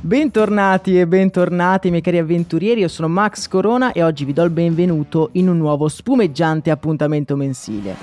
Bentornati e bentornati miei cari avventurieri, io sono Max Corona e oggi vi do il benvenuto in un nuovo spumeggiante appuntamento mensile.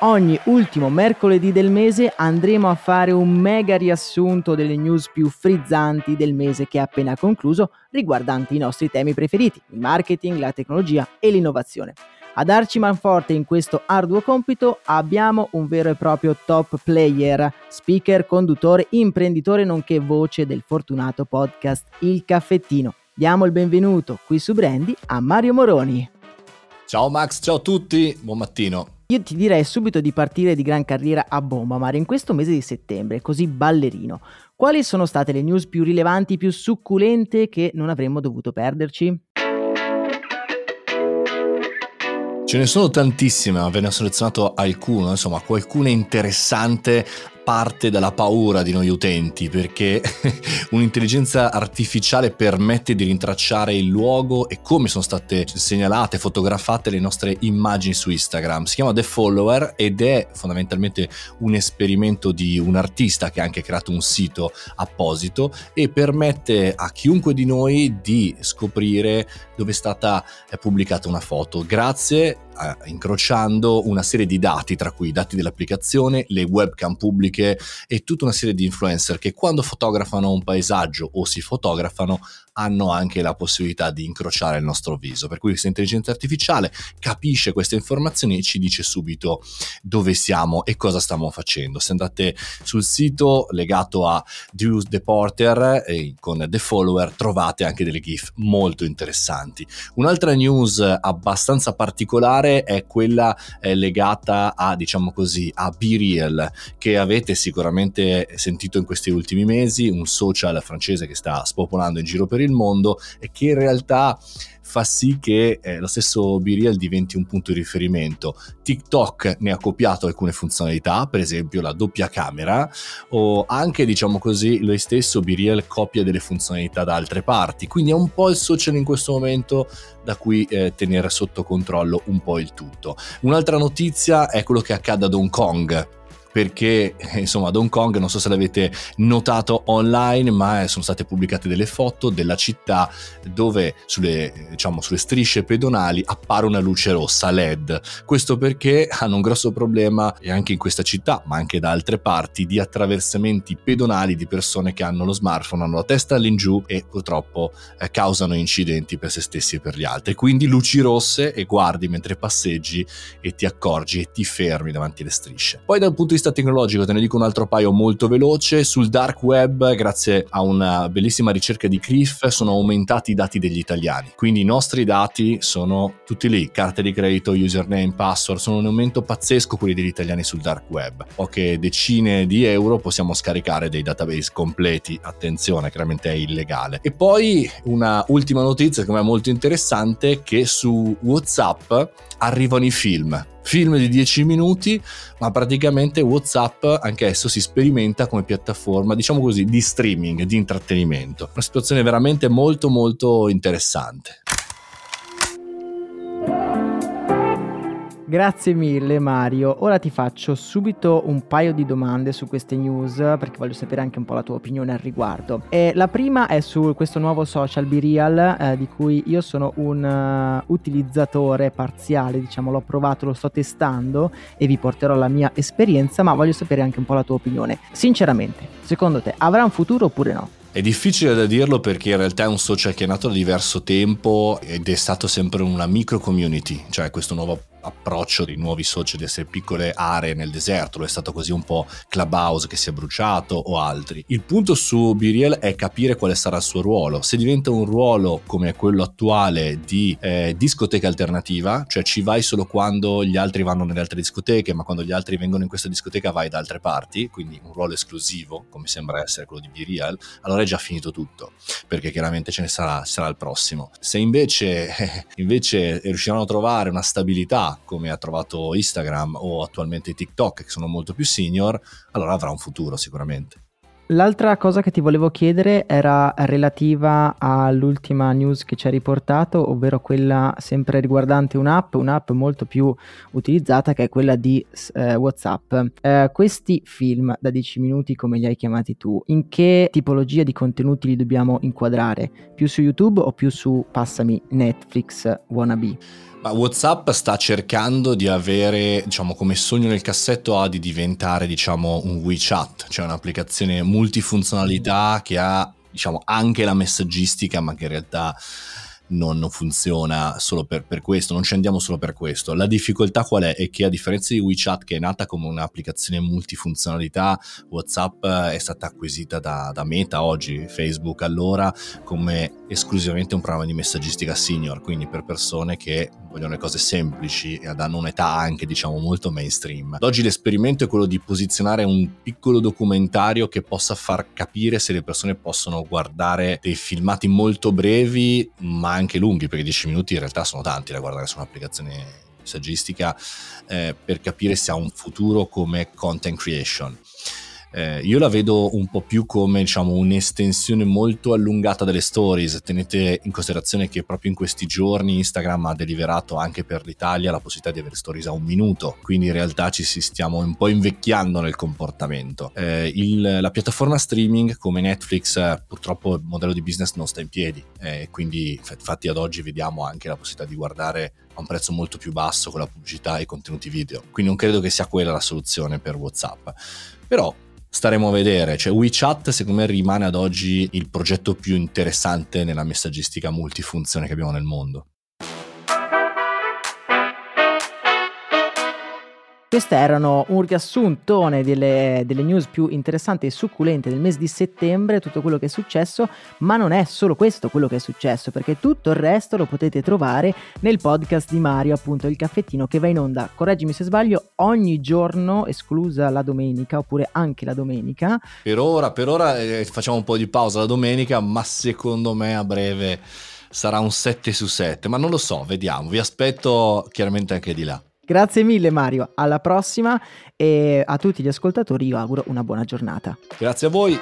Ogni ultimo mercoledì del mese andremo a fare un mega riassunto delle news più frizzanti del mese che è appena concluso riguardanti i nostri temi preferiti, il marketing, la tecnologia e l'innovazione. A darci manforte in questo arduo compito abbiamo un vero e proprio top player, speaker, conduttore, imprenditore nonché voce del fortunato podcast Il Caffettino. Diamo il benvenuto qui su Brandy a Mario Moroni. Ciao Max, ciao a tutti, buon mattino. Io ti direi subito di partire di gran carriera a bomba, Mario, in questo mese di settembre, così ballerino. Quali sono state le news più rilevanti, più succulente che non avremmo dovuto perderci? Ce ne sono tantissime, ve ne ho selezionato alcune, insomma, qualcuna interessante parte dalla paura di noi utenti perché un'intelligenza artificiale permette di rintracciare il luogo e come sono state segnalate, fotografate le nostre immagini su Instagram. Si chiama The Follower ed è fondamentalmente un esperimento di un artista che ha anche creato un sito apposito e permette a chiunque di noi di scoprire dove è stata pubblicata una foto grazie a, incrociando una serie di dati tra cui i dati dell'applicazione, le webcam pubbliche e tutta una serie di influencer che quando fotografano un paesaggio o si fotografano hanno anche la possibilità di incrociare il nostro viso. Per cui questa intelligenza artificiale capisce queste informazioni e ci dice subito dove siamo e cosa stiamo facendo. Se andate sul sito legato a Drew The Porter eh, con The Follower trovate anche delle GIF molto interessanti. Un'altra news abbastanza particolare è quella eh, legata a, diciamo così, a Be Real, che avete sicuramente sentito in questi ultimi mesi, un social francese che sta spopolando in giro per il il mondo e che in realtà fa sì che eh, lo stesso BeReal diventi un punto di riferimento. TikTok ne ha copiato alcune funzionalità, per esempio la doppia camera, o anche, diciamo così, lui stesso BeReal copia delle funzionalità da altre parti, quindi è un po' il social in questo momento da cui eh, tenere sotto controllo un po' il tutto. Un'altra notizia è quello che accade ad Hong Kong perché insomma ad Hong Kong non so se l'avete notato online ma sono state pubblicate delle foto della città dove sulle, diciamo, sulle strisce pedonali appare una luce rossa LED questo perché hanno un grosso problema e anche in questa città ma anche da altre parti di attraversamenti pedonali di persone che hanno lo smartphone hanno la testa all'ingiù e purtroppo eh, causano incidenti per se stessi e per gli altri. Quindi luci rosse e guardi mentre passeggi e ti accorgi e ti fermi davanti alle strisce. Poi dal punto di vista tecnologico te ne dico un altro paio molto veloce. Sul dark web, grazie a una bellissima ricerca di CRIF, sono aumentati i dati degli italiani. Quindi i nostri dati sono tutti lì, carte di credito, username, password, sono un aumento pazzesco quelli degli italiani sul dark web. Poche decine di euro possiamo scaricare dei database completi, attenzione, chiaramente è illegale. E poi una ultima notizia che è molto interessante che su WhatsApp arrivano i film film di 10 minuti, ma praticamente WhatsApp anche esso si sperimenta come piattaforma, diciamo così, di streaming, di intrattenimento. Una situazione veramente molto molto interessante. Grazie mille Mario, ora ti faccio subito un paio di domande su queste news perché voglio sapere anche un po' la tua opinione al riguardo. E la prima è su questo nuovo social BeReal eh, di cui io sono un uh, utilizzatore parziale, diciamo l'ho provato, lo sto testando e vi porterò la mia esperienza, ma voglio sapere anche un po' la tua opinione. Sinceramente, secondo te avrà un futuro oppure no? È difficile da dirlo perché in realtà è un social che è nato da diverso tempo ed è stato sempre una micro community, cioè questo nuovo approccio dei nuovi social di essere piccole aree nel deserto, lo è stato così un po' Clubhouse che si è bruciato o altri. Il punto su BeReal è capire quale sarà il suo ruolo. Se diventa un ruolo come quello attuale di eh, discoteca alternativa, cioè ci vai solo quando gli altri vanno nelle altre discoteche, ma quando gli altri vengono in questa discoteca vai da altre parti, quindi un ruolo esclusivo, come sembra essere quello di BeReal, allora è già finito tutto, perché chiaramente ce ne sarà, sarà il prossimo. Se invece, invece riusciranno a trovare una stabilità come ha trovato Instagram o attualmente TikTok, che sono molto più senior, allora avrà un futuro sicuramente. L'altra cosa che ti volevo chiedere era relativa all'ultima news che ci hai riportato, ovvero quella sempre riguardante un'app, un'app molto più utilizzata che è quella di eh, WhatsApp. Eh, questi film da 10 minuti, come li hai chiamati tu, in che tipologia di contenuti li dobbiamo inquadrare? Più su YouTube o più su, passami, Netflix wannabe? Ma WhatsApp sta cercando di avere, diciamo, come sogno nel cassetto ha di diventare, diciamo, un WeChat, cioè un'applicazione multifunzionalità che ha, diciamo, anche la messaggistica, ma che in realtà non, funziona solo per, per, questo, non ci andiamo solo per questo. La difficoltà qual è? È che a differenza di WeChat che è nata come un'applicazione multifunzionalità, WhatsApp è stata acquisita da, da Meta oggi, Facebook allora, come esclusivamente un programma di messaggistica senior, quindi per persone che vogliono le cose semplici e hanno un'età anche diciamo molto mainstream. Ad oggi l'esperimento è quello di posizionare un piccolo documentario che possa far capire se le persone possono guardare dei filmati molto brevi ma anche lunghi, perché 10 minuti in realtà sono tanti da guardare su un'applicazione messaggistica eh, per capire se ha un futuro come content creation. Eh, io la vedo un po' più come diciamo, un'estensione molto allungata delle stories. Tenete in considerazione che proprio in questi giorni Instagram ha deliberato anche per l'Italia la possibilità di avere stories a un minuto, quindi in realtà ci si stiamo un po' invecchiando nel comportamento. Eh, il, la piattaforma streaming come Netflix purtroppo il modello di business non sta in piedi, eh, quindi infatti ad oggi vediamo anche la possibilità di guardare a un prezzo molto più basso con la pubblicità e i contenuti video. Quindi non credo che sia quella la soluzione per WhatsApp. Però staremo a vedere. Cioè, WeChat, secondo me, rimane ad oggi il progetto più interessante nella messaggistica multifunzione che abbiamo nel mondo. Queste erano un riassuntone delle, delle, news più interessanti e succulente del mese di settembre, tutto quello che è successo, ma non è solo questo quello che è successo, perché tutto il resto lo potete trovare nel podcast di Mario, appunto il caffettino che va in onda, correggimi se sbaglio, ogni giorno, esclusa la domenica, oppure anche la domenica. Per ora, per ora eh, facciamo un po' di pausa la domenica, ma secondo me a breve sarà un 7 su 7, ma non lo so, vediamo, vi aspetto chiaramente anche di là. Grazie mille Mario, alla prossima e a tutti gli ascoltatori io auguro una buona giornata. Grazie a voi.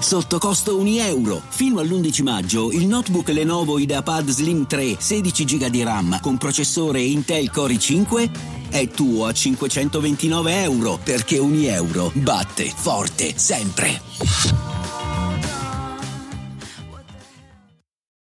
Sotto costo 1 euro. Fino all'11 maggio il notebook Lenovo IdeaPad Slim 3 16 GB di RAM con processore Intel Core i5 è tuo a 529 euro perché ogni euro batte forte sempre.